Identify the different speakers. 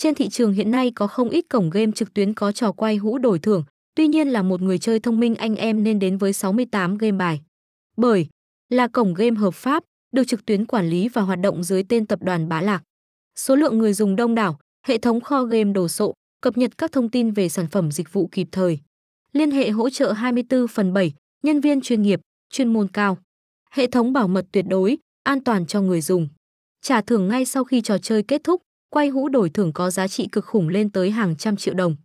Speaker 1: Trên thị trường hiện nay có không ít cổng game trực tuyến có trò quay hũ đổi thưởng, tuy nhiên là một người chơi thông minh anh em nên đến với 68 game bài. Bởi là cổng game hợp pháp, được trực tuyến quản lý và hoạt động dưới tên tập đoàn Bá Lạc. Số lượng người dùng đông đảo, hệ thống kho game đồ sộ, cập nhật các thông tin về sản phẩm dịch vụ kịp thời. Liên hệ hỗ trợ 24 phần 7, nhân viên chuyên nghiệp, chuyên môn cao. Hệ thống bảo mật tuyệt đối, an toàn cho người dùng. Trả thưởng ngay sau khi trò chơi kết thúc, quay hũ đổi thưởng có giá trị cực khủng lên tới hàng trăm triệu đồng.